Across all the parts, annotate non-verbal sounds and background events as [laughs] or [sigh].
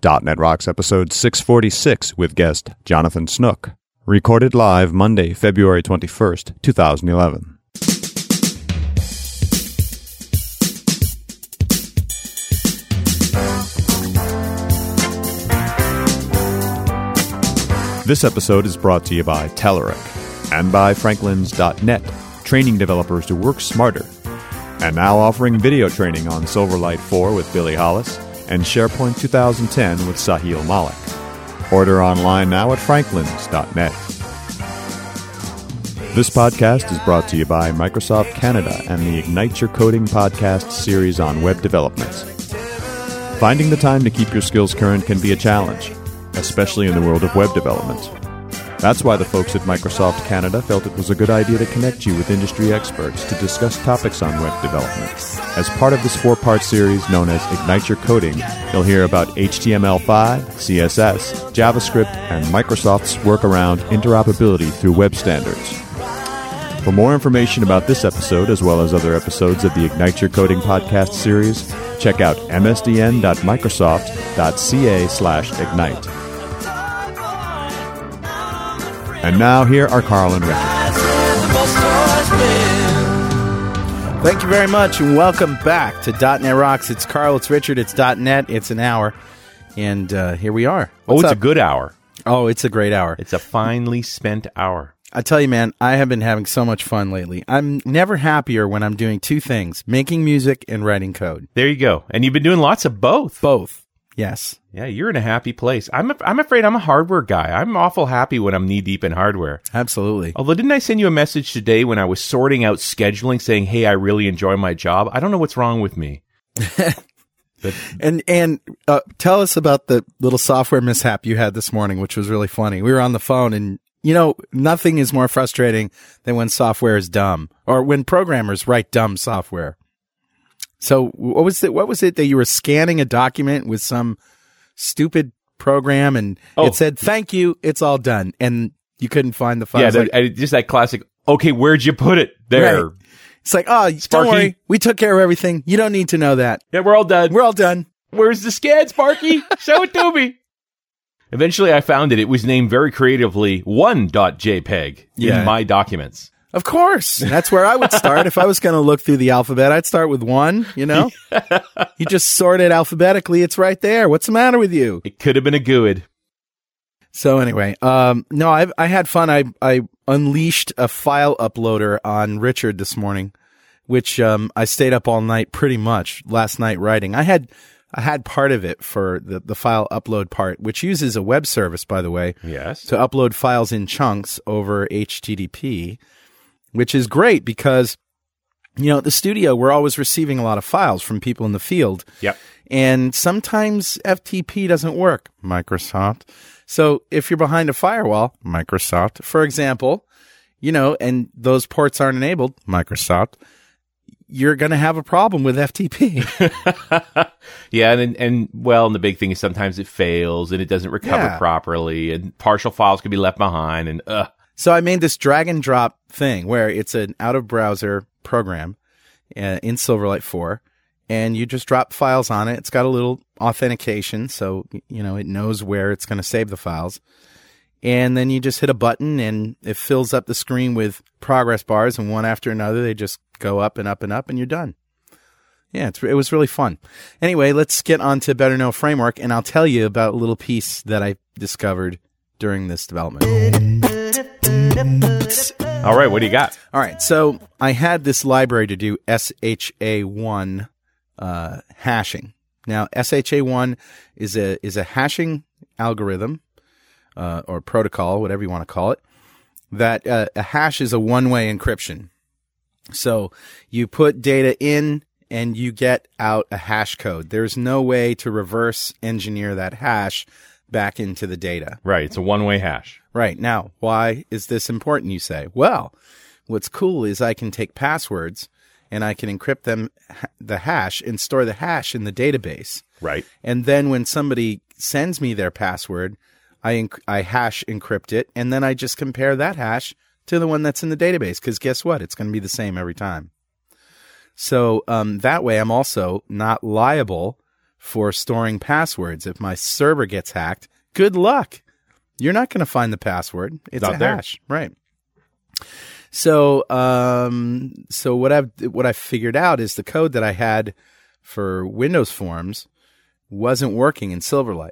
.NET Rocks episode 646 with guest Jonathan Snook. Recorded live Monday, February 21st, 2011. This episode is brought to you by Telerik and by Franklins.net, training developers to work smarter. And now offering video training on Silverlight 4 with Billy Hollis and SharePoint 2010 with Sahil Malik. Order online now at franklins.net. This podcast is brought to you by Microsoft Canada and the Ignite Your Coding podcast series on web development. Finding the time to keep your skills current can be a challenge, especially in the world of web development. That's why the folks at Microsoft Canada felt it was a good idea to connect you with industry experts to discuss topics on web development. As part of this four part series known as Ignite Your Coding, you'll hear about HTML5, CSS, JavaScript, and Microsoft's work around interoperability through web standards. For more information about this episode, as well as other episodes of the Ignite Your Coding podcast series, check out msdn.microsoft.ca slash ignite. And now here are Carl and Richard. Thank you very much, and welcome back to .NET Rocks. It's Carl, it's Richard, it's .NET, it's an hour, and uh, here we are. oh, it's up? a good hour. Oh, it's a great hour. It's a finely spent hour. I tell you, man, I have been having so much fun lately. I'm never happier when I'm doing two things: making music and writing code. There you go. And you've been doing lots of both. Both. Yes. Yeah, you're in a happy place. I'm, I'm afraid I'm a hardware guy. I'm awful happy when I'm knee deep in hardware. Absolutely. Although, didn't I send you a message today when I was sorting out scheduling saying, hey, I really enjoy my job? I don't know what's wrong with me. [laughs] And and uh, tell us about the little software mishap you had this morning, which was really funny. We were on the phone, and you know nothing is more frustrating than when software is dumb or when programmers write dumb software. So what was it? What was it that you were scanning a document with some stupid program, and Oh. it said "Thank you, it's all done," and you couldn't find the file. yeah, that, like, I, just that classic, okay, where'd you put it? There. Right. it's like, oh, Sparky. don't worry, we took care of everything. You don't need to know that. Yeah, we're all done. We're all done. Where's the scan, Sparky? [laughs] Show it to me. Eventually, I found it. It was named very creatively one.jpg Yeah. in my documents. Of course. That's where I would start. if I was going to look through the alphabet, I'd start with one, you know? [laughs] you just sort it alphabetically. It's right there. What's the matter with you? It could have been a GUID. So anyway, um, no, I, I had fun. I, I unleashed a file uploader on Richard this morning, which, um, I stayed up all night pretty much last night writing. I had, I had part of it for the, the file upload part, which uses a web service, by the way. Yes. to upload files in chunks over HTTP, which is great because, you know, at the studio, we're always receiving a lot of files from people in the field. Yep. And sometimes FTP doesn't work, Microsoft. So if you're behind a firewall, Microsoft, for example, you know, and those ports aren't enabled, Microsoft, you're going to have a problem with FTP. [laughs] yeah, and and well, and the big thing is sometimes it fails and it doesn't recover Yeah. properly, and partial files can be left behind, and uh, So I made this drag and drop thing where it's an out of browser program uh, in Silverlight 4 and you just drop files on it. It's got a little authentication so you know it knows where it's going to save the files. And then you just hit a button and it fills up the screen with progress bars and one after another they just go up and up and up and you're done. Yeah, it was really fun. Anyway, let's get on to Better Know Framework and I'll tell you about a little piece that I discovered during this development. All right, what do you got? All right, so I had this library to do SHA1 uh, hashing. Now, SHA1 is a is a hashing algorithm uh, or protocol, whatever you want to call it. That uh, a hash is a one way encryption. So you put data in and you get out a hash code. There's no way to reverse engineer that hash back into the data. Right, it's a one-way hash. Right. Now, why is this important, you say? Well, what's cool is I can take passwords and I can encrypt them, the hash, and store the hash in the database. Right. And then when somebody sends me their password, I, enc- I hash encrypt it, and then I just compare that hash to the one that's in the database. Because guess what? It's going to be the same every time. So um, that way, I'm also not liable for storing passwords. If my server gets hacked, good luck. You're not going to find the password. It's Not a there. hash, right? So, um, so what I've what I figured out is the code that I had for Windows Forms wasn't working in Silverlight,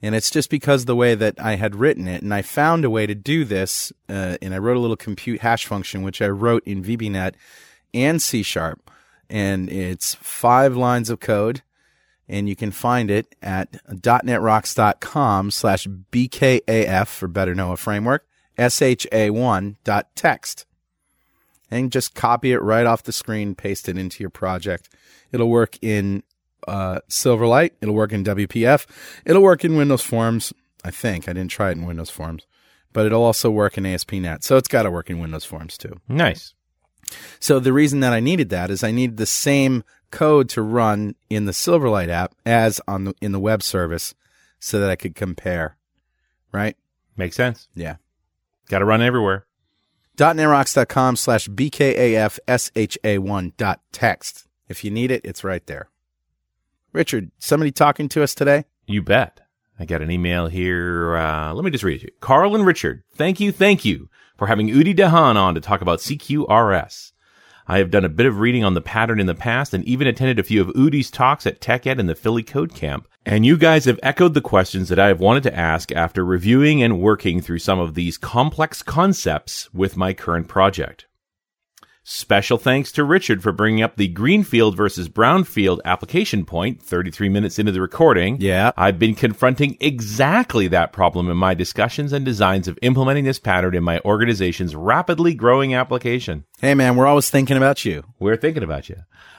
and it's just because the way that I had written it. And I found a way to do this, uh, and I wrote a little compute hash function which I wrote in VBNet and C Sharp, and it's five lines of code. And you can find it at .netrocks.com slash BKAF for Better Know a Framework, SHA1 dot text. And just copy it right off the screen, paste it into your project. It'll work in uh, Silverlight. It'll work in WPF. It'll work in Windows Forms. I think. I didn't try it in Windows Forms. But it'll also work in ASP.NET. So it's got to work in Windows Forms too. Nice. So the reason that I needed that is I needed the same code to run in the Silverlight app as on the, in the web service so that I could compare. Right? Makes sense. Yeah. Got to run everywhere. .netrocks.com slash BKAFSHA1 dot text. If you need it, it's right there. Richard, somebody talking to us today? You bet. I got an email here. Uh, let me just read it to you. Carl and Richard, thank you, thank you for having Udi Dahan on to talk about CQRS. I have done a bit of reading on the pattern in the past and even attended a few of Udi's talks at TechEd and the Philly Code Camp. And you guys have echoed the questions that I have wanted to ask after reviewing and working through some of these complex concepts with my current project. Special thanks to Richard for bringing up the Greenfield versus Brownfield application point 33 minutes into the recording. Yeah. I've been confronting exactly that problem in my discussions and designs of implementing this pattern in my organization's rapidly growing application. Hey man, we're always thinking about you. We're thinking about you.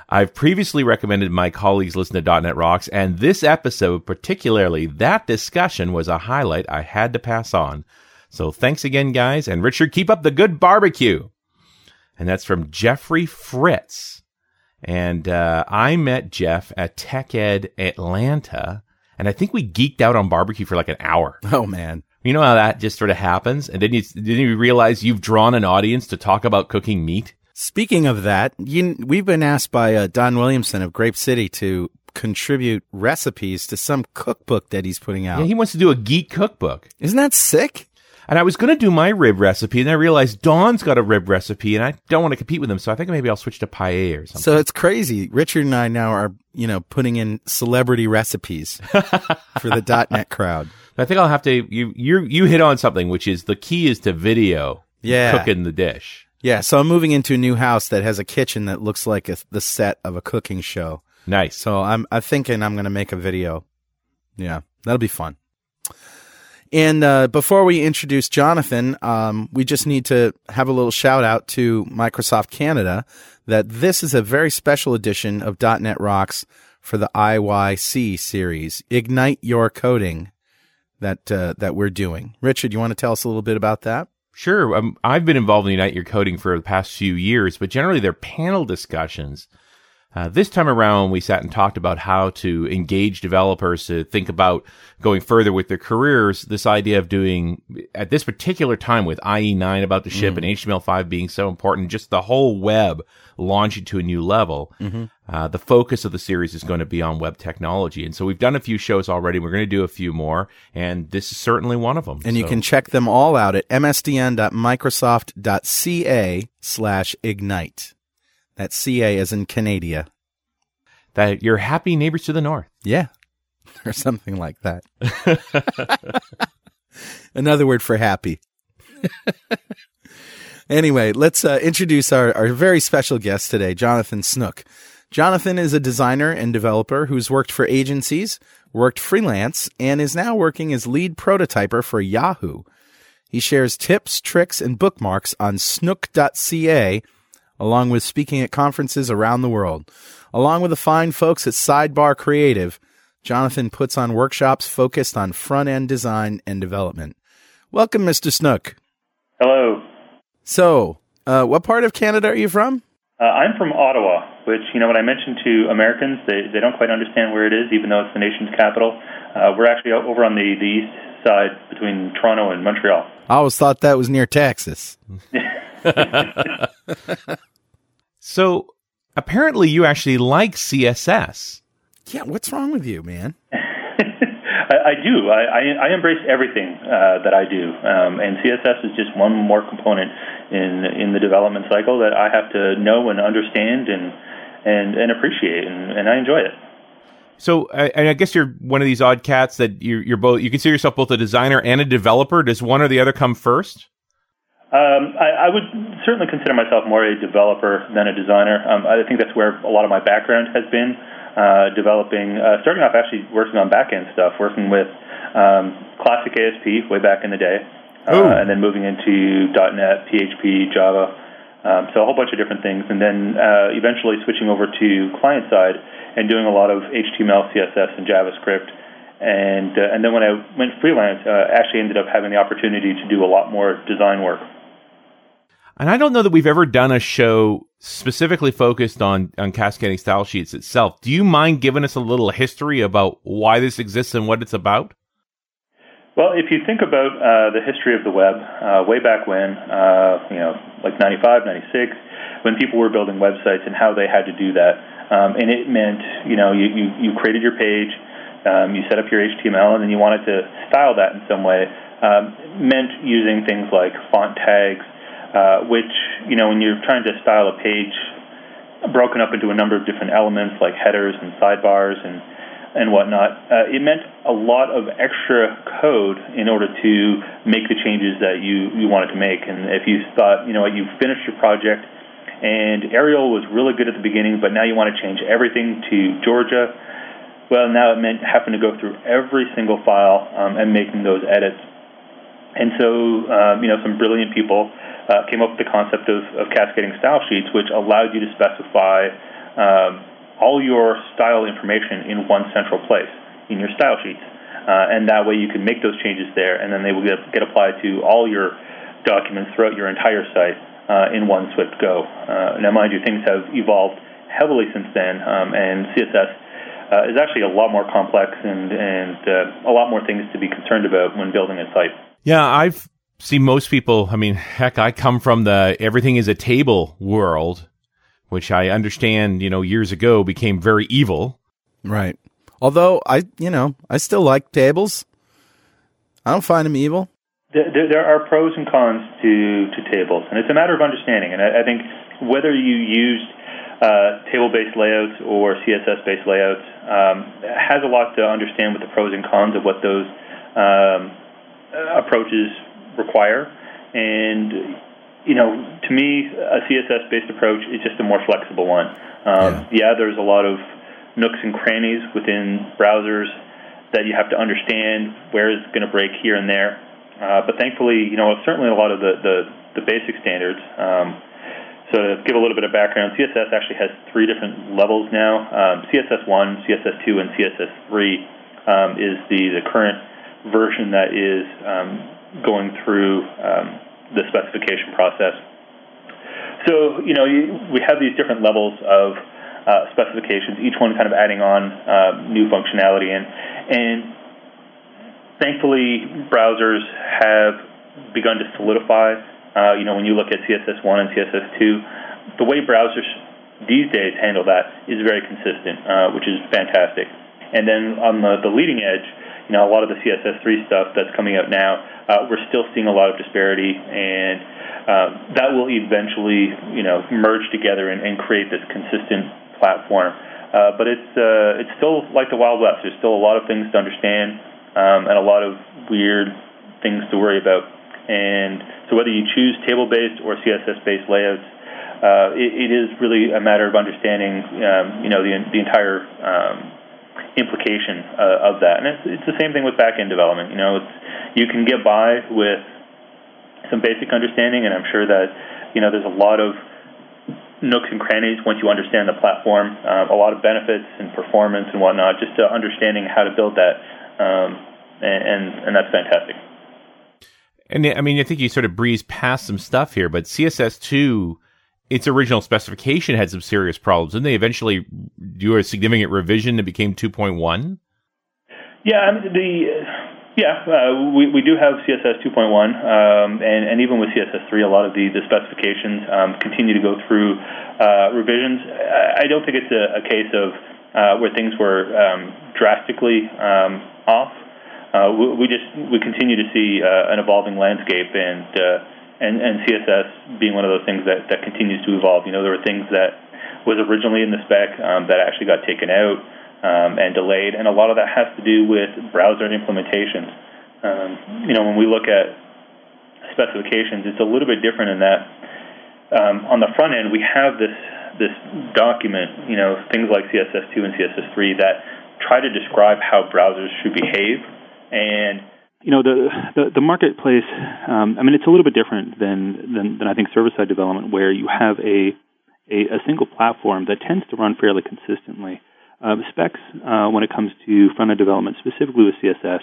I've previously recommended my colleagues listen to .NET Rocks, and this episode, particularly that discussion, was a highlight I had to pass on. So thanks again, guys, and Richard, keep up the good barbecue. And that's from Jeffrey Fritz. And uh, I met Jeff at TechEd Atlanta, and I think we geeked out on barbecue for like an hour. Oh man. You know how that just sort of happens, and then you then you realize you've drawn an audience to talk about cooking meat. Speaking of that, you, we've been asked by uh, Don Williamson of Grape City to contribute recipes to some cookbook that he's putting out. Yeah, he wants to do a geek cookbook. Isn't that sick? And I was going to do my rib recipe, and I realized Don's got a rib recipe, and I don't want to compete with him, so I think maybe I'll switch to paella or something. So it's crazy. Richard and I now are, you know, putting in celebrity recipes [laughs] for the .NET crowd. I think I'll have to. You you you hit on something, which is the key is to video. Yeah. cooking the dish. Yeah, so I'm moving into a new house that has a kitchen that looks like a, the set of a cooking show. Nice. So I'm I'm thinking I'm going to make a video. Yeah, that'll be fun. And uh, before we introduce Jonathan, um, we just need to have a little shout out to Microsoft Canada that this is a very special edition of .NET Rocks for the IYC series, Ignite Your Coding, that uh, that we're doing. Richard, you want to tell us a little bit about that? Sure. Um, I've been involved in Ignite Your Coding for the past few years, but generally they're panel discussions. Uh, this time around, we sat and talked about how to engage developers to think about going further with their careers. This idea of doing at this particular time with IE9 about to ship and HTML5 being so important, just the whole web launching to a new level. Uh, the focus of the series is going to be on web technology. And so we've done a few shows already. We're going to do a few more, and this is certainly one of them. And you can check them all out at msdn.microsoft.ca slash ignite. That's CA as in Canada. that your happy neighbors to the north. Yeah. [laughs] Or something like that. [laughs] Another word for happy. [laughs] anyway, let's uh, introduce our, our very special guest today, Jonathan Snook. Jonathan is a designer and developer who's worked for agencies, worked freelance, and is now working as lead prototyper for Yahoo. He shares tips, tricks, and bookmarks on snook.ca, along with speaking at conferences around the world. Along with the fine folks at Sidebar Creative, Jonathan puts on workshops focused on front end design and development. Welcome, Mr. Snook. Hello. So, uh, what part of Canada are you from? Uh, I'm from Ottawa, which, you know, when I mention to Americans, they, they don't quite understand where it is, even though it's the nation's capital. Uh, we're actually over on the, the east side between Toronto and Montreal. I always thought that was near Texas. [laughs] [laughs] So apparently you actually like CSS. Yeah, what's wrong with you, man? [laughs] I, I do. I, I, I embrace everything uh, that I do, um, and CSS is just one more component in in the development cycle that I have to know and understand and and, and appreciate, and, and I enjoy it. So, and I guess you're one of these odd cats that you're, you're both. You consider yourself both a designer and a developer. Does one or the other come first? Um, I, I would certainly consider myself more a developer than a designer. Um, I think that's where a lot of my background has been uh, developing, uh, starting off actually working on back end stuff, working with um, classic ASP way back in the day, uh, and then moving into .NET, PHP, Java, um, so a whole bunch of different things, and then uh, eventually switching over to client side and doing a lot of HTML, CSS, and JavaScript. And uh, and then when I went freelance, uh, actually ended up having the opportunity to do a lot more design work. And I don't know that we've ever done a show specifically focused on, on cascading style sheets itself. Do you mind giving us a little history about why this exists and what it's about? Well, if you think about uh, the history of the web, uh, way back when, uh, you know, like 95, 96, when people were building websites and how they had to do that. Um, and it meant, you know, you, you, you created your page, um, you set up your HTML, and then you wanted to style that in some way. Um, meant using things like font tags, uh, which, you know, when you're trying to style a page broken up into a number of different elements like headers and sidebars and, and whatnot, uh, it meant a lot of extra code in order to make the changes that you, you wanted to make. And if you thought, you know, you finished your project and Arial was really good at the beginning, but now you want to change everything to Georgia, well, now it meant having to go through every single file um, and making those edits. And so, um, you know, some brilliant people uh, came up with the concept of, of cascading style sheets, which allowed you to specify um, all your style information in one central place in your style sheets. Uh, and that way you can make those changes there, and then they will get, get applied to all your documents throughout your entire site uh, in one swift go. Uh, now, mind you, things have evolved heavily since then, um, and CSS uh, is actually a lot more complex and, and uh, a lot more things to be concerned about when building a site. Yeah, I've seen most people i mean heck i come from the everything is a table world which i understand you know years ago became very evil. Right. Although i you know i still like tables. I don't find them evil. There, there are pros and cons to, to tables and it's a matter of understanding and i, I think whether you used uh, table-based layouts or css-based layouts um, has a lot to understand with the pros and cons of what those um, approaches require. And you know, to me, a CSS-based approach is just a more flexible one. Um, yeah. yeah, there's a lot of nooks and crannies within browsers that you have to understand where it's going to break here and there. Uh, but thankfully, you know, certainly a lot of the, the, the basic standards. Um, so to give a little bit of background, CSS actually has three different levels now. Um, CSS1, CSS2, and CSS3 um, is the, the current version that is um, going through um, the specification process. So, you know, we have these different levels of uh, specifications, each one kind of adding on uh, new functionality. And, and thankfully, browsers have begun to solidify. Uh, you know, when you look at CSS1 and CSS2, the way browsers these days handle that is very consistent, uh, which is fantastic. And then on the, the leading edge, a lot of the CSS3 stuff that's coming out now, uh, we're still seeing a lot of disparity, and uh, that will eventually, you know, merge together and, and create this consistent platform. Uh, but it's uh, it's still like the Wild West. There's still a lot of things to understand um, and a lot of weird things to worry about. And so whether you choose table-based or CSS-based layouts, uh, it, it is really a matter of understanding, um, you know, the the entire um, implication uh, of that. And it's, it's the same thing with back end development. You know, it's, you can get by with some basic understanding, and I'm sure that you know there's a lot of nooks and crannies once you understand the platform, um, a lot of benefits and performance and whatnot, just to understanding how to build that, um, and, and and that's fantastic. And I mean, I think you sort of breeze past some stuff here, but CSS two its original specification had some serious problems. and they eventually do a significant revision that became 2.1? Yeah, I mean, the yeah, uh, we, we do have CSS 2.1, um, and, and even with CSS 3, a lot of the, the specifications um, continue to go through uh, revisions. I don't think it's a, a case of uh, where things were um, drastically um, off. Uh, we, we, just we continue to see uh, an evolving landscape, and, uh, and and CSS being one of those things that, that continues to evolve. You know, there were things that was originally in the spec um, that actually got taken out um, and delayed, and a lot of that has to do with browser implementations. Um, you know, when we look at specifications, it's a little bit different in that um, on the front end we have this this document, you know, things like CSS2 and CSS3 that try to describe how browsers should behave. And you know, the the, the marketplace. Um, I mean, it's a little bit different than, than than I think server side development, where you have a, a a, single platform that tends to run fairly consistently. Uh, specs, uh, when it comes to front end development, specifically with CSS,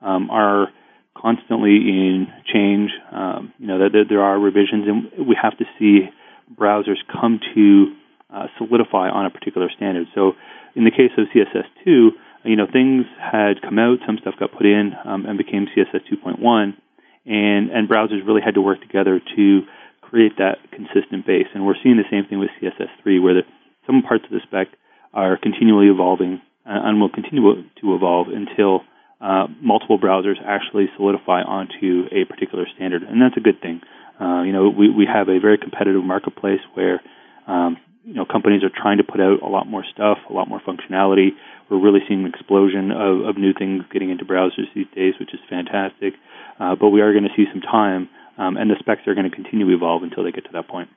um, are constantly in change. Um, you know, that there are revisions, and we have to see browsers come to uh, solidify on a particular standard. So, in the case of CSS2, you know, things had come out, some stuff got put in, um, and became CSS 2.1, and and browsers really had to work together to create that consistent base. And we're seeing the same thing with CSS3, where the, some parts of the spec are continually evolving uh, and will continue to evolve until uh, multiple browsers actually solidify onto a particular standard, and that's a good thing. Uh, you know, we, we have a very competitive marketplace where um, you know companies are trying to put out a lot more stuff, a lot more functionality. We're really seeing an explosion of, of new things getting into browsers these days, which is fantastic. Uh, but we are going to see some time, um, and the specs are going to continue to evolve until they get to that point.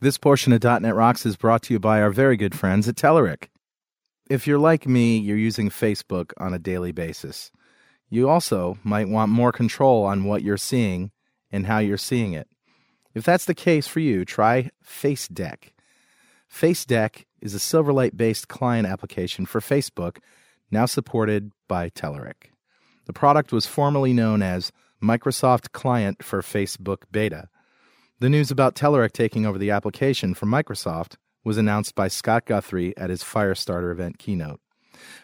This portion of .NET Rocks is brought to you by our very good friends at Telerik. If you're like me, you're using Facebook on a daily basis. You also might want more control on what you're seeing and how you're seeing it. If that's the case for you, try FaceDeck. FaceDeck is a Silverlight based client application for Facebook, now supported by Telerik. The product was formerly known as Microsoft Client for Facebook Beta. The news about Telerik taking over the application from Microsoft was announced by Scott Guthrie at his Firestarter event keynote.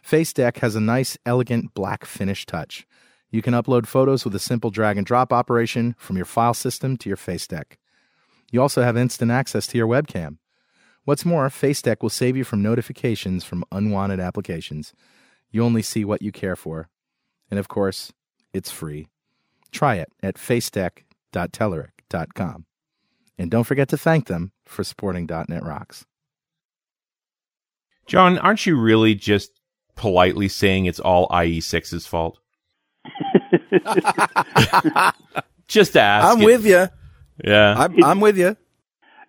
FaceDeck has a nice, elegant black finish touch. You can upload photos with a simple drag and drop operation from your file system to your FaceDeck. You also have instant access to your webcam. What's more, FaceDeck will save you from notifications from unwanted applications. You only see what you care for. And of course, it's free. Try it at facedeck.telerik.com. And don't forget to thank them for supporting .NET Rocks. Jon, aren't you really just politely saying it's all IE6's fault? [laughs] just ask. I'm with you. Yeah, I'm, I'm with you.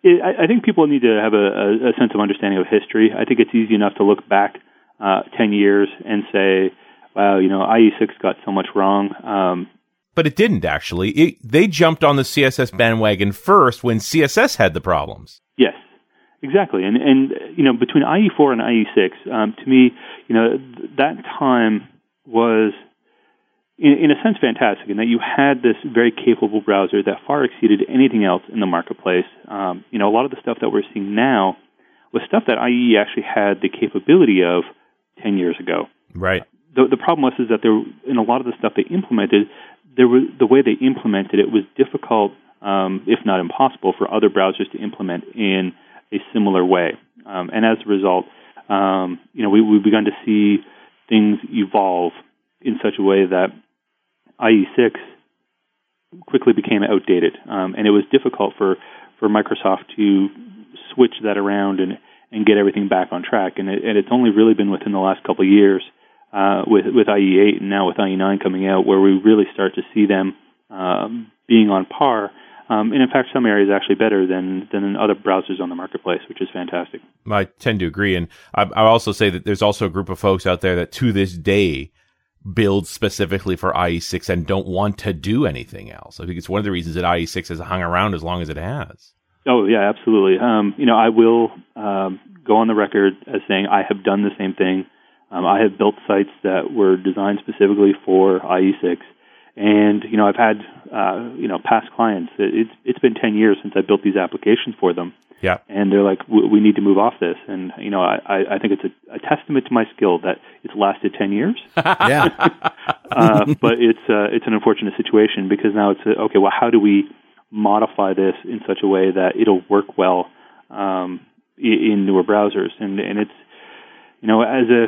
It, I, I think people need to have a, a, sense of understanding of history. I think it's easy enough to look back uh, 10 years and say, wow, you know, IE6 got so much wrong. Um, but it didn't actually. It, they jumped on the CSS bandwagon first when CSS had the problems. Yes, exactly. And and you know between IE4 and IE6, um, to me, you know that time was in, in, a sense fantastic in that you had this very capable browser that far exceeded anything else in the marketplace. Um, you know, a lot of the stuff that we're seeing now was stuff that IE actually had the capability of 10 years ago. Right. The, the problem was is that there, in a lot of the stuff they implemented, there was the way they implemented it was difficult, um, if not impossible, for other browsers to implement in a similar way. Um, and as a result, um, you know, we, we've begun to see things evolve in such a way that IE6 quickly became outdated, um, and it was difficult for, for Microsoft to switch that around and, and get everything back on track. And, it, and it's only really been within the last couple of years uh, with with IE8 and now with IE9 coming out, where we really start to see them um, being on par. Um, and in fact, some areas actually better than than other browsers on the marketplace, which is fantastic. I tend to agree, and I, I also say that there's also a group of folks out there that to this day build specifically for IE6 and don't want to do anything else. I think it's one of the reasons that IE6 has hung around as long as it has. Oh yeah, absolutely. Um, you know, I will um, go on the record as saying I have done the same thing um, I have built sites that were designed specifically for IE6, and you know I've had uh, you know past clients. It's it's been 10 years since I built these applications for them. Yeah, and they're like, we need to move off this, and you know I I think it's a, a testament to my skill that it's lasted 10 years. [laughs] yeah, [laughs] uh, but it's uh, it's an unfortunate situation because now it's a, okay. Well, how do we modify this in such a way that it'll work well? Um, in newer browsers, and and it's you know as a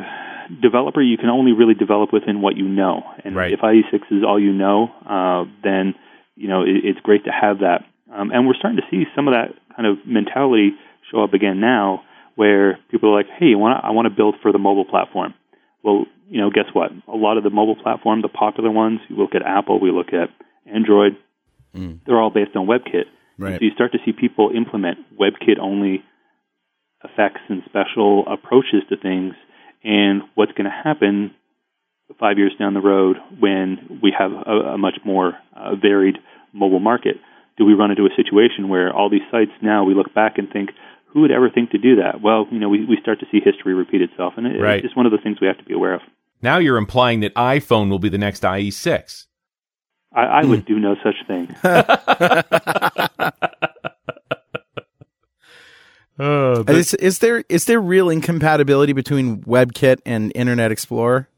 developer you can only really develop within what you know, and right. if IE6 is all you know, uh, then you know it, it's great to have that, um, and we're starting to see some of that kind of mentality show up again now, where people are like, hey, I want I want to build for the mobile platform. Well, you know, guess what? A lot of the mobile platform, the popular ones, you look at Apple, we look at Android, mm. they're all based on WebKit. Right. So you start to see people implement WebKit only effects and special approaches to things. And what's going to happen five years down the road when we have a, a much more uh, varied mobile market? Do we run into a situation where all these sites now we look back and think, who would ever think to do that? Well, you know, we, we start to see history repeat itself, and it, right. it's just one of the things we have to be aware of. Now you're implying that iPhone will be the next IE6. I, I would do no such thing. [laughs] uh, is, is there is there real incompatibility between WebKit and Internet Explorer?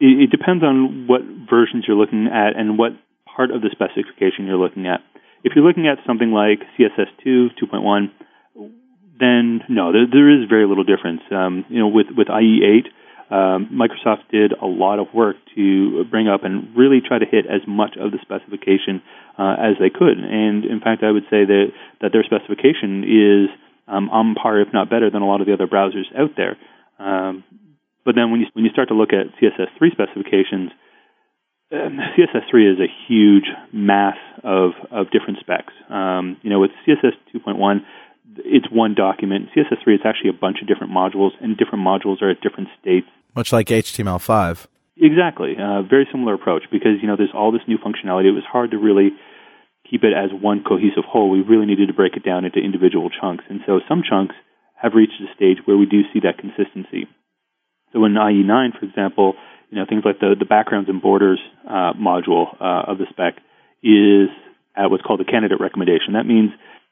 It, it depends on what versions you're looking at and what part of the specification you're looking at. If you're looking at something like CSS2 2.1, then no, there, there is very little difference. Um, you know, with with IE8, um, Microsoft did a lot of work to bring up and really try to hit as much of the specification uh, as they could. And in fact, I would say that that their specification is um, on par, if not better, than a lot of the other browsers out there. Um, but then when you when you start to look at CSS3 specifications, um, CSS3 is a huge mass of of different specs. Um, you know, with CSS 2.1, it's one document. CSS3 is actually a bunch of different modules, and different modules are at different states. Much like HTML5. Exactly. Uh, very similar approach because you know there's all this new functionality. It was hard to really keep it as one cohesive whole. We really needed to break it down into individual chunks, and so some chunks have reached a stage where we do see that consistency. So in IE9, for example, you know things like the the backgrounds and borders uh, module uh, of the spec is at what's called the candidate recommendation. That means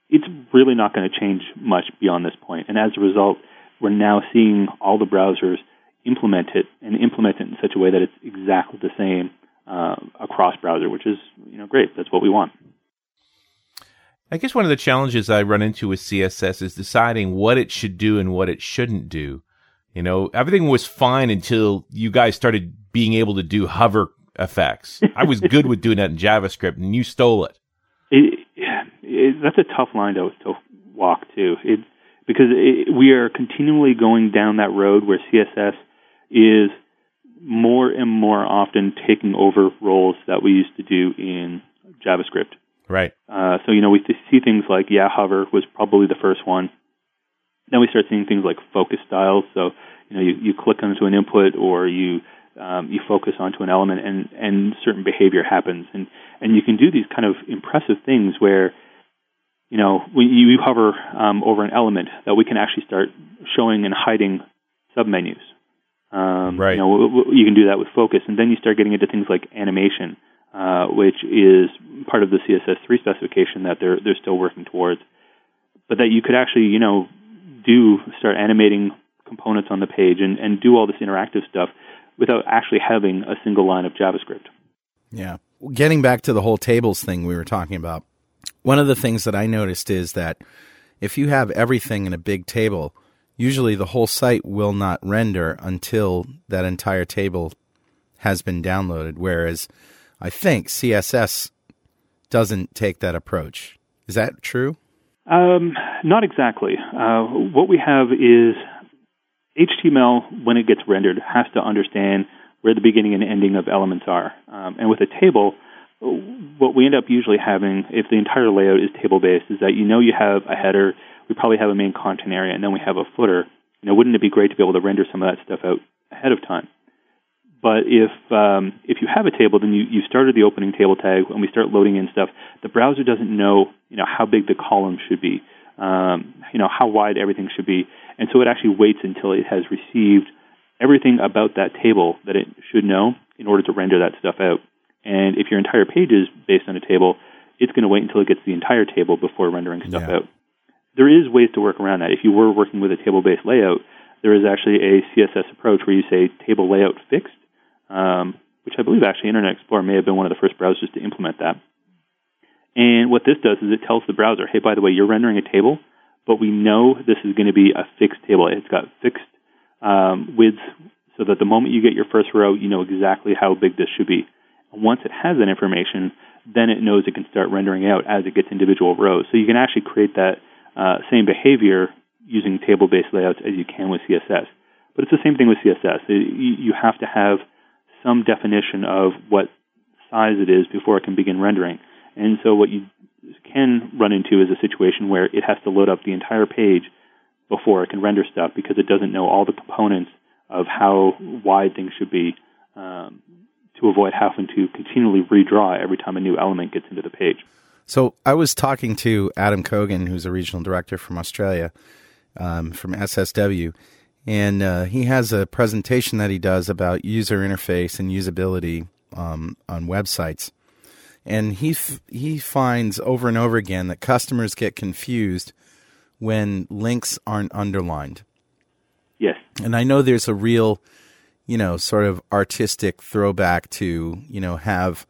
it's really not going to change much beyond this point. And as a result, we're now seeing all the browsers implement it and implement it in such a way that it's exactly the same uh, across browser, which is you know great. That's what we want. I guess one of the challenges I run into with CSS is deciding what it should do and what it shouldn't do. You know, everything was fine until you guys started being able to do hover effects. I was good with doing that in JavaScript, and you stole it. [laughs] it it, that's a tough line to, to walk to. It because we are continually going down that road where CSS is more and more often taking over roles that we used to do in JavaScript. Right. Uh, so you know we see things like yeah, hover was probably the first one. Then we start seeing things like focus styles. So you know you, you click onto an input or you um, you focus onto an element and and certain behavior happens and and you can do these kind of impressive things where you know, when you hover um, over an element, that we can actually start showing and hiding submenus. Um, right. You know, you can do that with focus, and then you start getting into things like animation, uh, which is part of the CSS3 specification that they're they're still working towards. But that you could actually, you know, do start animating components on the page and, and do all this interactive stuff without actually having a single line of JavaScript. Yeah. Getting back to the whole tables thing we were talking about, one of the things that I noticed is that if you have everything in a big table, usually the whole site will not render until that entire table has been downloaded. Whereas I think CSS doesn't take that approach. Is that true? Um, not exactly. Uh, what we have is HTML, when it gets rendered, has to understand where the beginning and ending of elements are. Um, and with a table, what we end up usually having, if the entire layout is table based, is that you know you have a header, we probably have a main content area, and then we have a footer. You know, wouldn't it be great to be able to render some of that stuff out ahead of time? But if um, if you have a table, then you you started the opening table tag, and we start loading in stuff. The browser doesn't know you know how big the column should be, um, you know how wide everything should be, and so it actually waits until it has received everything about that table that it should know in order to render that stuff out. And if your entire page is based on a table, it's going to wait until it gets the entire table before rendering stuff yeah. out. There is ways to work around that. If you were working with a table-based layout, there is actually a CSS approach where you say table layout fixed, um, which I believe actually Internet Explorer may have been one of the first browsers to implement that. And what this does is it tells the browser, hey, by the way, you're rendering a table, but we know this is going to be a fixed table. It's got fixed um, widths so that the moment you get your first row, you know exactly how big this should be. And once it has that information, then it knows it can start rendering out as it gets individual rows. So you can actually create that uh, same behavior using table-based layouts as you can with CSS. But it's the same thing with CSS. you have to have some definition of what size it is before it can begin rendering. And so what you can run into is a situation where it has to load up the entire page before it can render stuff because it doesn't know all the components of how wide things should be um, to avoid having to continually redraw every time a new element gets into the page. So I was talking to Adam Cogan, who's a regional director from Australia, um, from SSW, and uh, he has a presentation that he does about user interface and usability um, on websites. And he f- he finds over and over again that customers get confused when links aren't underlined. Yes. And I know there's a real, you know, sort of artistic throwback to, you know, have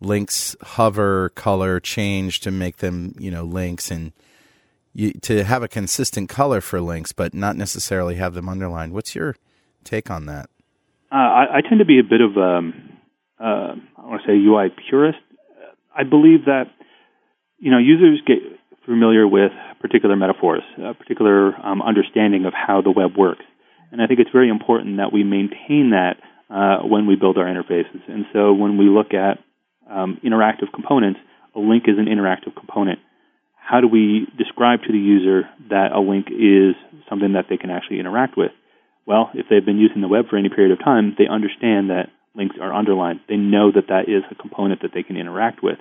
links hover color change to make them, you know, links and you, to have a consistent color for links, but not necessarily have them underlined. What's your take on that? Uh, I, I, tend to be a bit of, um, uh, I want to say UI purist. I believe that, you know, users get familiar with particular metaphors, a particular um, understanding of how the web works. And I think it's very important that we maintain that uh, when we build our interfaces. And so when we look at um, interactive components, a link is an interactive component. How do we describe to the user that a link is something that they can actually interact with? Well, if they've been using the web for any period of time, they understand that links are underlined. They know that that is a component that they can interact with.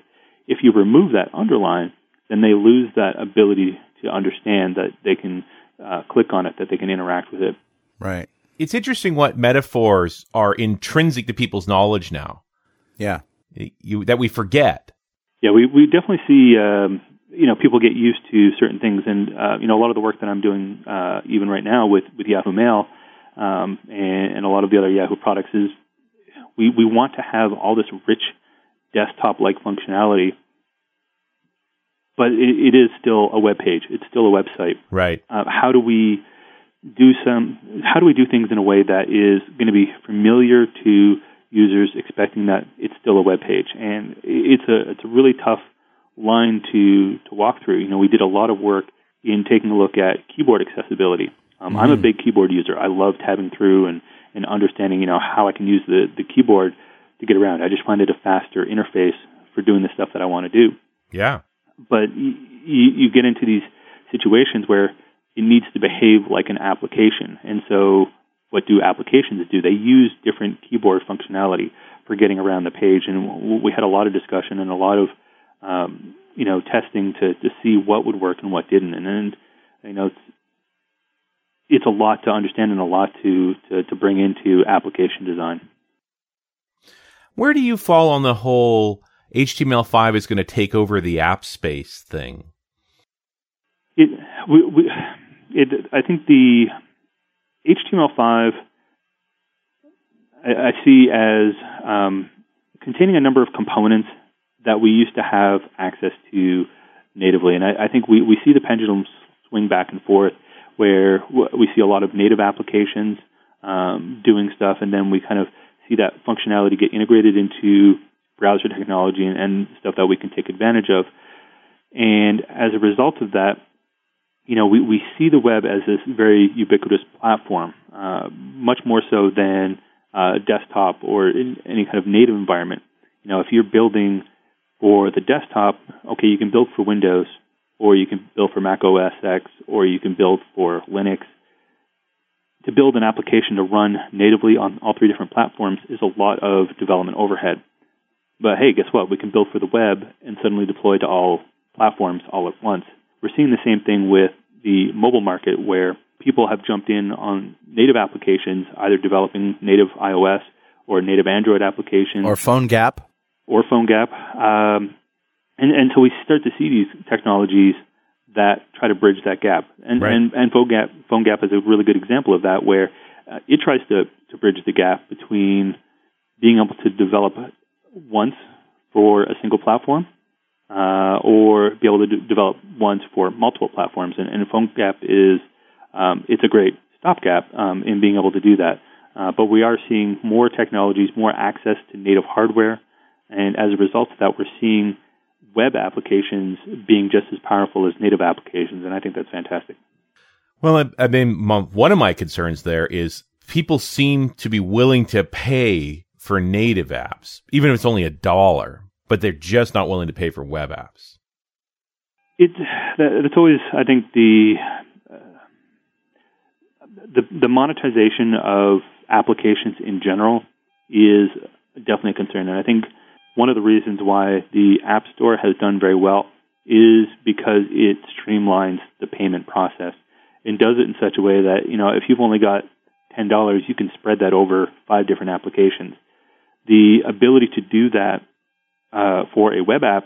If you remove that underline, then they lose that ability to understand that they can uh, click on it, that they can interact with it. Right. It's interesting what metaphors are intrinsic to people's knowledge now. Yeah. You, that we forget. Yeah, we, we definitely see, um, you know, people get used to certain things. And, uh, you know, a lot of the work that I'm doing, uh, even right now with, with Yahoo Mail, um, and, and a lot of the other Yahoo products is we, we want to have all this rich desktop like functionality but it, it is still a web page. It's still a website. Right. Uh, how do we do some? How do we do things in a way that is going to be familiar to users, expecting that it's still a web page? And it's a it's a really tough line to to walk through. You know, we did a lot of work in taking a look at keyboard accessibility. Um, mm-hmm. I'm a mm-hmm. big keyboard user. I love tabbing through and and understanding, you know, how I can use the the keyboard to get around. I just find it a faster interface for doing the stuff that I want to do. Yeah but you, you get into these situations where it needs to behave like an application. And so, what do applications do? They use different keyboard functionality for getting around the page. And we had a lot of discussion and a lot of um, you know testing to to see what would work and what didn't. And then you know it's it's a lot to understand and a lot to to, to bring into application design. Where do you fall on the whole HTML5 is going to take over the app space thing? It, we, we, it, I think the HTML5 I, I see as um, containing a number of components that we used to have access to natively, and I, I think we, we see the pendulum swing back and forth where we see a lot of native applications um, doing stuff, and then we kind of see that functionality get integrated into browser technology and, and stuff that we can take advantage of. And as a result of that, you know, we, we see the web as this very ubiquitous platform, uh, much more so than uh, desktop or any kind of native environment. You know, if you're building for the desktop, okay, you can build for Windows, or you can build for Mac OS X, or you can build for Linux. To build an application to run natively on all three different platforms is a lot of development overhead. But hey, guess what? We can build for the web and suddenly deploy to all platforms all at once. We're seeing the same thing with the mobile market where people have jumped in on native applications, either developing native iOS or native Android applications. Or PhoneGap. Or PhoneGap. Um, and, and so we start to see these technologies that try to bridge that gap. And, right. and, and PhoneGap, PhoneGap is a really good example of that where uh, it tries to, to bridge the gap between being able to develop once for a single platform uh, or be able to do, develop once for multiple platforms. And, and PhoneGap is um, it's a great stopgap um, in being able to do that. Uh, but we are seeing more technologies, more access to native hardware, and as a result of that, we're seeing web applications being just as powerful as native applications, and I think that's fantastic. Well, I, I mean, one of my concerns there is people seem to be willing to pay for native apps, even if it's only a dollar, but they're just not willing to pay for web apps. It, that's always, I think, the, uh, the the monetization of applications in general is definitely a concern, and I think one of the reasons why the App Store has done very well is because it streamlines the payment process and does it in such a way that, you know, if you've only got $10, you can spread that over five different applications. The ability to do that uh, for a web app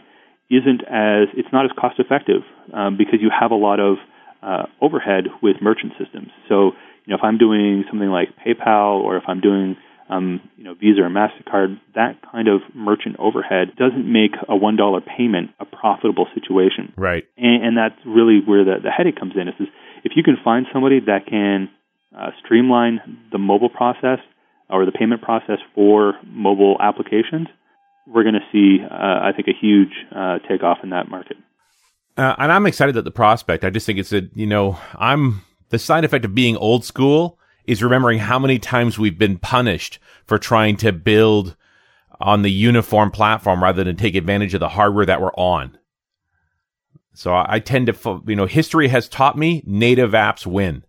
isn't as, it's not as cost effective um, because you have a lot of uh, overhead with merchant systems. So, you know, if I'm doing something like PayPal or if I'm doing um, you know, Visa or Mastercard, that kind of merchant overhead doesn't make a one dollar payment a profitable situation. Right. And, and that's really where the, the headache comes in. Is if you can find somebody that can uh, streamline the mobile process or the payment process for mobile applications, we're going to see, uh, I think, a huge uh, takeoff in that market. Uh, and I'm excited at the prospect. I just think it's a, you know, I'm the side effect of being old school is remembering how many times we've been punished for trying to build on the uniform platform rather than take advantage of the hardware that we're on. So I, tend to, you know, history has taught me native apps win.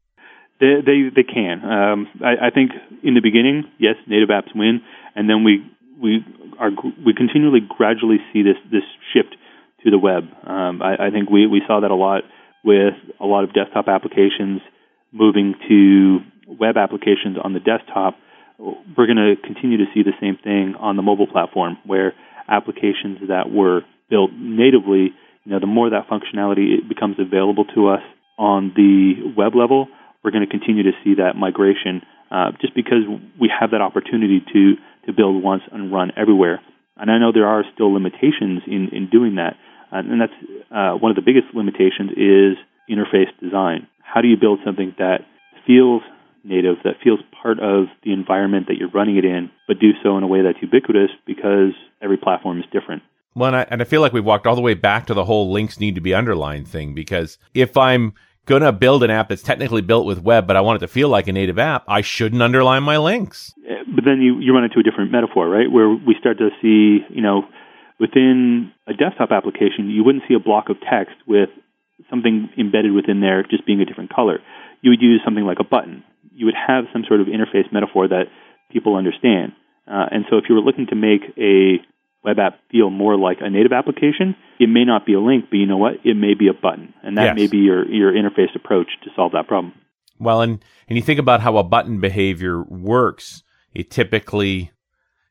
They they, they can. Um, I, I think in the beginning, yes, native apps win, and then we we are we continually gradually see this this shift to the web. Um, I, I think we we saw that a lot with a lot of desktop applications moving to web applications on the desktop, we're going to continue to see the same thing on the mobile platform where applications that were built natively, you know, the more that functionality becomes available to us on the web level, we're going to continue to see that migration uh, just because we have that opportunity to, to build once and run everywhere. And I know there are still limitations in, in doing that. And that's uh, one of the biggest limitations is interface design. How do you build something that feels native that feels part of the environment that you're running it in, but do so in a way that's ubiquitous because every platform is different. Well, and I, and I feel like we've walked all the way back to the whole links need to be underlined thing because if I'm going to build an app that's technically built with web, but I want it to feel like a native app, I shouldn't underline my links. Eh, but then you, you run into a different metaphor, right? Where we start to see, you know, within a desktop application, you wouldn't see a block of text with something embedded within there just being a different color. You would use something like a button you would have some sort of interface metaphor that people understand. Uh, and so if you were looking to make a web app feel more like a native application, it may not be a link, but you know what? It may be a button. And that yes. may be your, your interface approach to solve that problem. Well, and, and you think about how a button behavior works, it typically,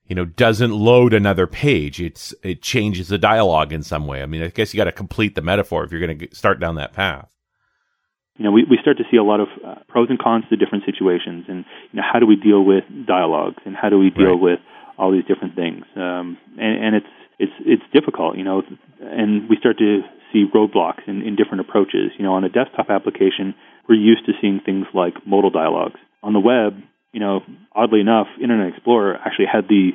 you know, doesn't load another page. It's, it changes the dialogue in some way. I mean, I guess you got to complete the metaphor if you're going to start down that path you know, we, we start to see a lot of uh, pros and cons to different situations, and you know, how do we deal with dialogues, and how do we deal right. with all these different things, um, and, and it's it's it's difficult, you know, and we start to see roadblocks in, in different approaches. You know, on a desktop application, we're used to seeing things like modal dialogues. On the web, you know, oddly enough, Internet Explorer actually had the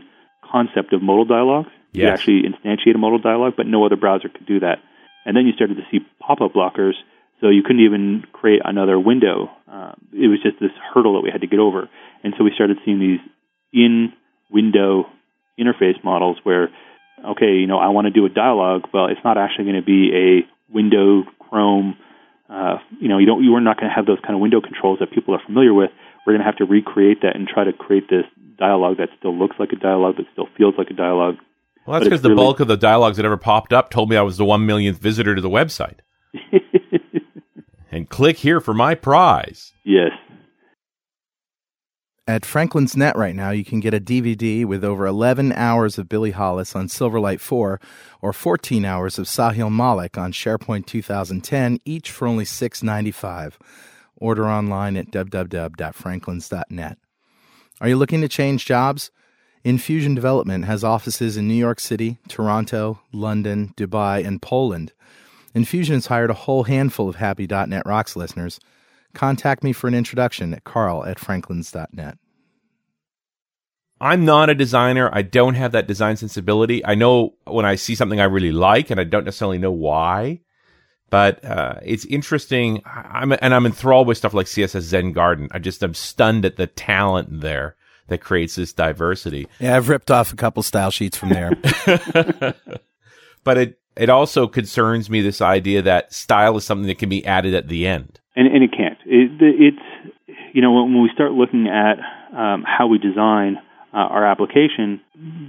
concept of modal dialogues. Yes. You actually instantiate a modal dialogue, but no other browser could do that. And then you started to see pop-up blockers so you couldn't even create another window. Uh, it was just this hurdle that we had to get over. And so we started seeing these in window interface models where, okay, you know, I want to do a dialogue. Well, it's not actually going to be a window Chrome. Uh, you know, you don't, you are not going to have those kind of window controls that people are familiar with. We're going to have to recreate that and try to create this dialogue that still looks like a dialogue, that still feels like a dialogue. Well, that's because the really... bulk of the dialogues that ever popped up told me I was the one millionth visitor to the website. [laughs] and click here for my prize. Yes. At Franklin's Net right now, you can get a DVD with over 11 hours of Billy Hollis on Silverlight 4 or 14 hours of Sahil Malik on SharePoint 2010, each for only $6.95. Order online at www.franklins.net. Are you looking to change jobs? Infusion Development has offices in New York City, Toronto, London, Dubai, and Poland. Infusion has hired a whole handful of Happy.net Rocks listeners. Contact me for an introduction at carl at franklins.net. I'm not a designer. I don't have that design sensibility. I know when I see something I really like, and I don't necessarily know why. But uh, it's interesting. I'm and I'm enthralled with stuff like CSS Zen Garden. I just am stunned at the talent there that creates this diversity. Yeah, I've ripped off a couple style sheets from there. [laughs] but it it also concerns me this idea that style is something that can be added at the end. And and it can't. It, it's you know when, we start looking at um, how we design uh, our application,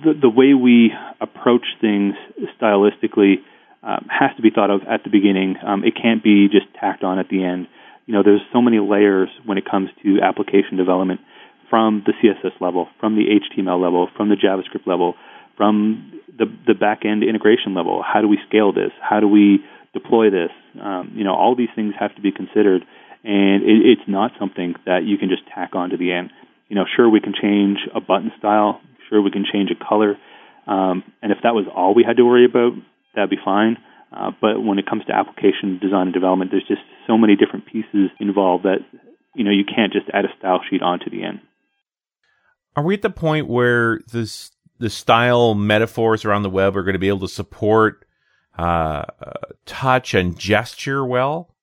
the, the way we approach things stylistically um, has to be thought of at the beginning. Um, it can't be just tacked on at the end. You know, there's so many layers when it comes to application development from the CSS level, from the HTML level, from the JavaScript level, from the the back end integration level. How do we scale this? How do we deploy this? Um, you know, all these things have to be considered, and it, it's not something that you can just tack on to the end. You know, sure we can change a button style, sure we can change a color, um, and if that was all we had to worry about, that'd be fine. Uh, but when it comes to application design and development, there's just so many different pieces involved that you know you can't just add a style sheet onto the end. Are we at the point where this the style metaphors around the web are going to be able to support uh, touch and gesture well?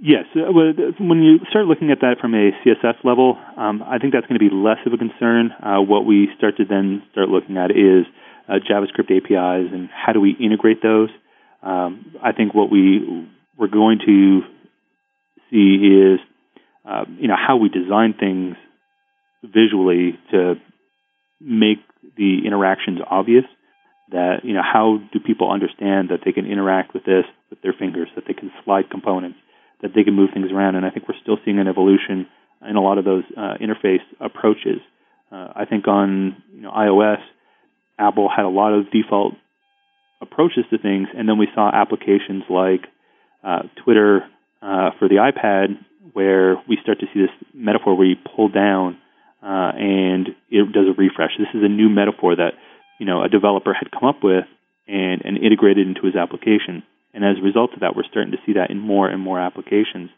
Yes. Uh, when you start looking at that from a CSS level, um, I think that's going to be less of a concern. Uh, what we start to then start looking at is uh, JavaScript APIs and how do we integrate those. Um, I think what we we're going to see is uh, you know how we design things visually to make the interactions obvious. That you know how do people understand that they can interact with this with their fingers, that they can slide components, that they can move things around, and I think we're still seeing an evolution in a lot of those uh, interface approaches. Uh, I think on you know iOS Apple had a lot of default approaches to things, and then we saw applications like uh, Twitter uh, for the iPad, where we start to see this metaphor where you pull down uh, and it does a refresh. This is a new metaphor that you know a developer had come up with and, and integrated into his application. And as a result of that, we're starting to see that in more and more applications.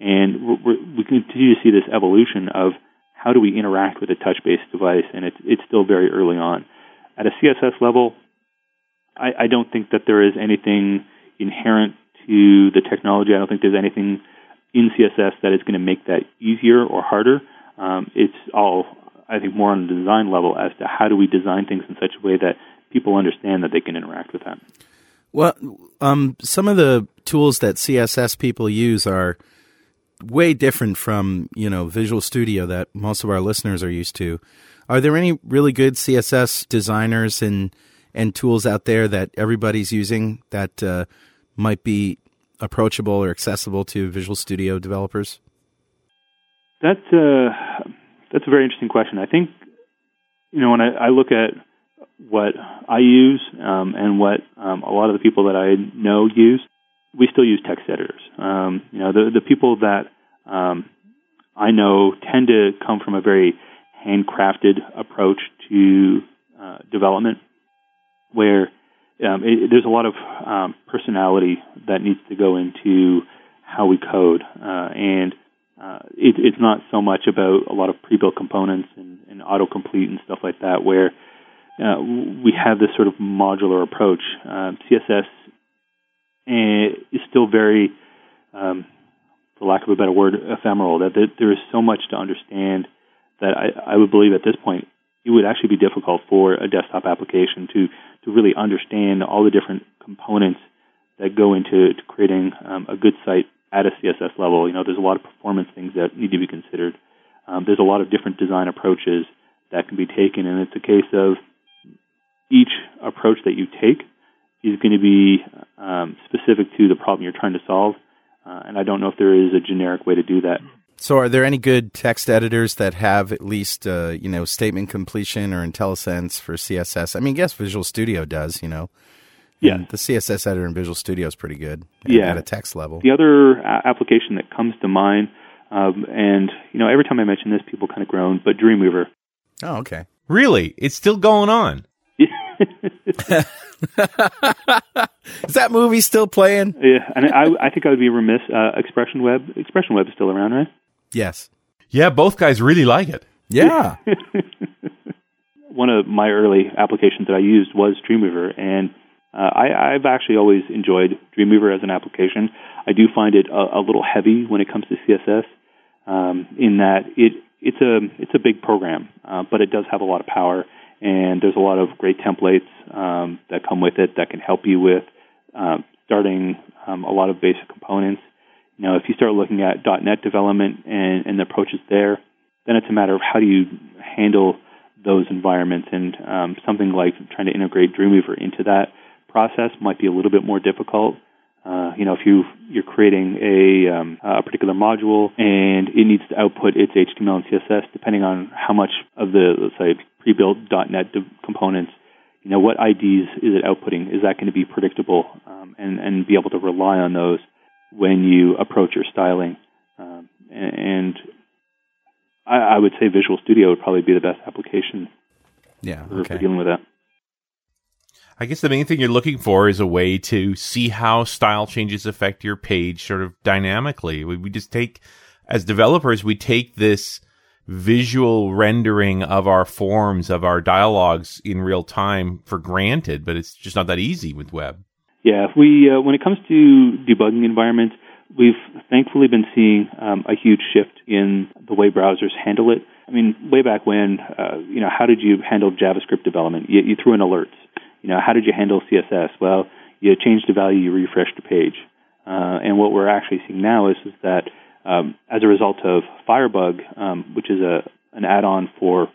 And we continue to see this evolution of how do we interact with a touch-based device, and it's it's still very early on. At a CSS level, I, I don't think that there is anything inherent to the technology. I don't think there's anything in CSS that is going to make that easier or harder. Um, it's all, I think, more on the design level as to how do we design things in such a way that people understand that they can interact with that. Well, um, some of the tools that CSS people use are way different from you know Visual Studio that most of our listeners are used to. Are there any really good CSS designers and and tools out there that everybody's using that uh, might be approachable or accessible to Visual Studio developers? That's a that's a very interesting question. I think you know when I, I look at what I use um, and what um, a lot of the people that I know use, we still use text editors. Um, you know the the people that um, I know tend to come from a very handcrafted approach to uh, development, where um, it, there's a lot of um, personality that needs to go into how we code, uh, and uh, it, it's not so much about a lot of pre-built components and, and autocomplete and stuff like that, where uh, we have this sort of modular approach. Um, CSS eh, is still very, um, for lack of a better word, ephemeral. That there is so much to understand that I, I would believe at this point it would actually be difficult for a desktop application to to really understand all the different components that go into creating um, a good site at a CSS level. You know, there's a lot of performance things that need to be considered. Um, there's a lot of different design approaches that can be taken, and it's a case of each approach that you take is going to be um, specific to the problem you're trying to solve. Uh, and I don't know if there is a generic way to do that. So, are there any good text editors that have at least, uh, you know, statement completion or IntelliSense for CSS? I mean, guess Visual Studio does, you know. Yeah. the CSS editor in Visual Studio is pretty good. Yeah. At a text level. The other a- application that comes to mind, um, and you know, every time I mention this, people kind of groan, but Dreamweaver. Oh, okay. Really? It's still going on. [laughs] Is that movie still playing? Yeah, and I, I think I would be remiss. Uh, Expression Web, Expression Web is still around, right? Yes. Yeah, both guys really like it. Yeah. [laughs] One of my early applications that I used was Dreamweaver, and uh, I, I've actually always enjoyed Dreamweaver as an application. I do find it a, a little heavy when it comes to CSS, um, in that it it's a it's a big program, uh, but it does have a lot of power, and there's a lot of great templates um, that come with it that can help you with uh, starting um, a lot of basic components. Know, if you start looking at .NET development and, and the approaches there, then it's a matter of how do you handle those environments, and um, something like trying to integrate Dreamweaver into that process might be a little bit more difficult. Uh, you know, if you you're creating a um, a particular module and it needs to output its HTML and CSS, depending on how much of the let's say pre-built .NET components, you know, what IDs is it outputting? Is that going to be predictable um, and and be able to rely on those when you approach your styling? Um, and I, I, would say Visual Studio would probably be the best application. Yeah, okay. for dealing with that. I guess the main thing you're looking for is a way to see how style changes affect your page sort of dynamically. We, we just take, as developers, we take this visual rendering of our forms, of our dialogues in real time for granted, but it's just not that easy with web. Yeah, we uh, when it comes to debugging environments, we've thankfully been seeing um, a huge shift in the way browsers handle it. I mean, way back when, uh, you know, how did you handle JavaScript development? You, you threw in alerts you know, how did you handle CSS? Well, you changed the value, you refreshed the page. Uh, and what we're actually seeing now is, is that um, as a result of Firebug, um, which is a an add-on for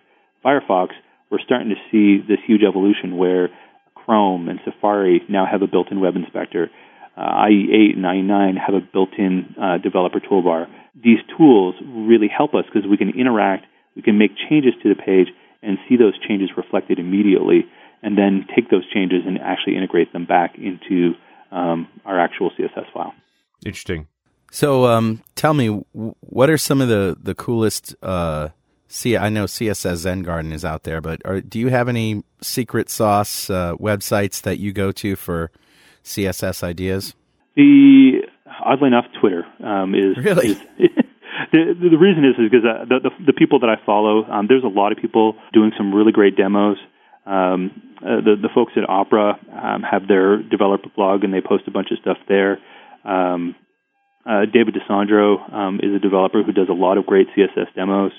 Firefox, we're starting to see this huge evolution where Chrome and Safari now have a built-in web inspector. Uh, IE8 and IE9 have a built-in uh, developer toolbar. These tools really help us because we can interact, we can make changes to the page, and see those changes reflected immediately and then take those changes and actually integrate them back into um, our actual CSS file. Interesting. So, um, tell me, what are some of the the coolest? Uh, see, I know CSS Zen Garden is out there, but are, do you have any secret sauce uh, websites that you go to for CSS ideas? The oddly enough, Twitter um, is really. Is, [laughs] the, the reason is, is because uh, the, the, the people that I follow, um, there's a lot of people doing some really great demos. Um, uh, the the folks at Opera um, have their developer blog and they post a bunch of stuff there. Um, uh, David DeSandro um, is a developer who does a lot of great CSS demos,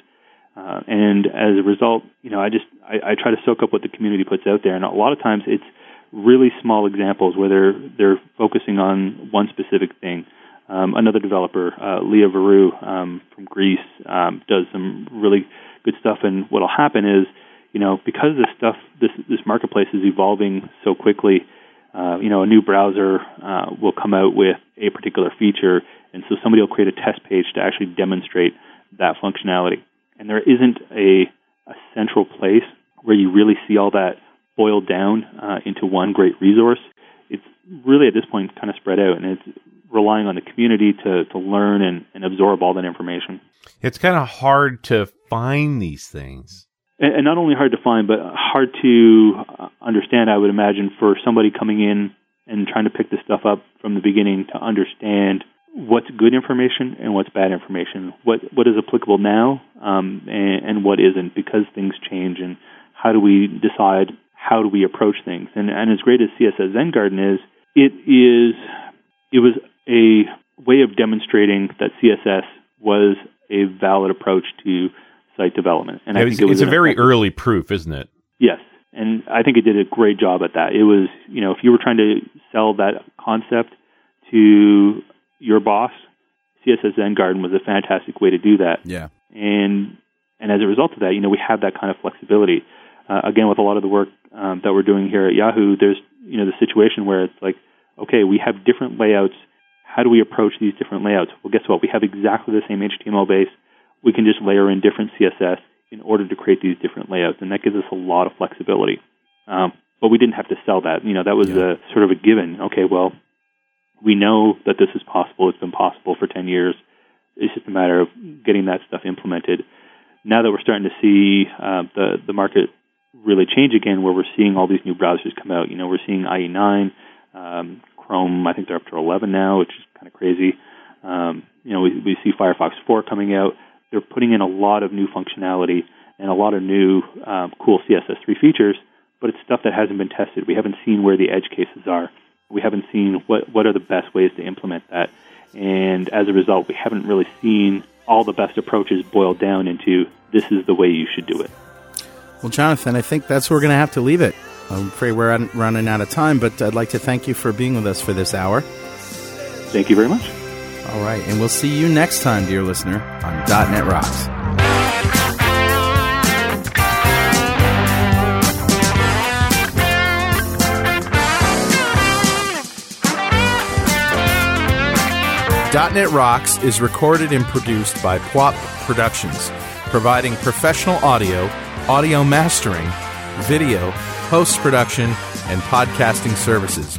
uh, and as a result, you know, I just I, I try to soak up what the community puts out there, and a lot of times it's really small examples where they're they're focusing on one specific thing. Um, another developer, uh, Lea Verou um, from Greece, um, does some really good stuff. And what'll happen is you know, because this stuff, this this marketplace is evolving so quickly, uh, you know, a new browser uh, will come out with a particular feature, and so somebody will create a test page to actually demonstrate that functionality. And there isn't a, a central place where you really see all that boiled down uh, into one great resource. It's really at this point kind of spread out, and it's relying on the community to, to learn and, and absorb all that information. It's kind of hard to find these things and, not only hard to find, but hard to uh, understand. I would imagine for somebody coming in and trying to pick this stuff up from the beginning to understand what's good information and what's bad information, what what is applicable now um, and, and what isn't, because things change, and how do we decide how do we approach things? And and as great as CSS Zen Garden is, it is it was a way of demonstrating that CSS was a valid approach to site development. And yeah, I think it was it's a very early proof, isn't it? Yes, and I think it did a great job at that. It was, you know, if you were trying to sell that concept to your boss, CSS Zen Garden was a fantastic way to do that. Yeah, and and as a result of that, you know, we have that kind of flexibility. Uh, again, with a lot of the work um, that we're doing here at Yahoo, there's you know the situation where it's like, okay, we have different layouts. How do we approach these different layouts? Well, guess what? We have exactly the same HTML base we can just layer in different CSS in order to create these different layouts, and that gives us a lot of flexibility. Um, but we didn't have to sell that. You know, that was yeah. a sort of a given. Okay, well, we know that this is possible. It's been possible for 10 years. It's just a matter of getting that stuff implemented. Now that we're starting to see uh, the the market really change again, where we're seeing all these new browsers come out. You know, we're seeing IE9, um, Chrome. I think they're up to 11 now, which is kind of crazy. Um, you know, we, we see Firefox 4 coming out. They're putting in a lot of new functionality and a lot of new um, cool CSS3 features, but it's stuff that hasn't been tested. We haven't seen where the edge cases are. We haven't seen what what are the best ways to implement that, and as a result, we haven't really seen all the best approaches boiled down into this is the way you should do it. Well, Jonathan, I think that's where we're going to have to leave it. I'm afraid we're running out of time, but I'd like to thank you for being with us for this hour. Thank you very much. All right, and we'll see you next time, dear listener, on .NET Rocks. .NET Rocks is recorded and produced by Pwop Productions, providing professional audio, audio mastering, video, post-production, and podcasting services.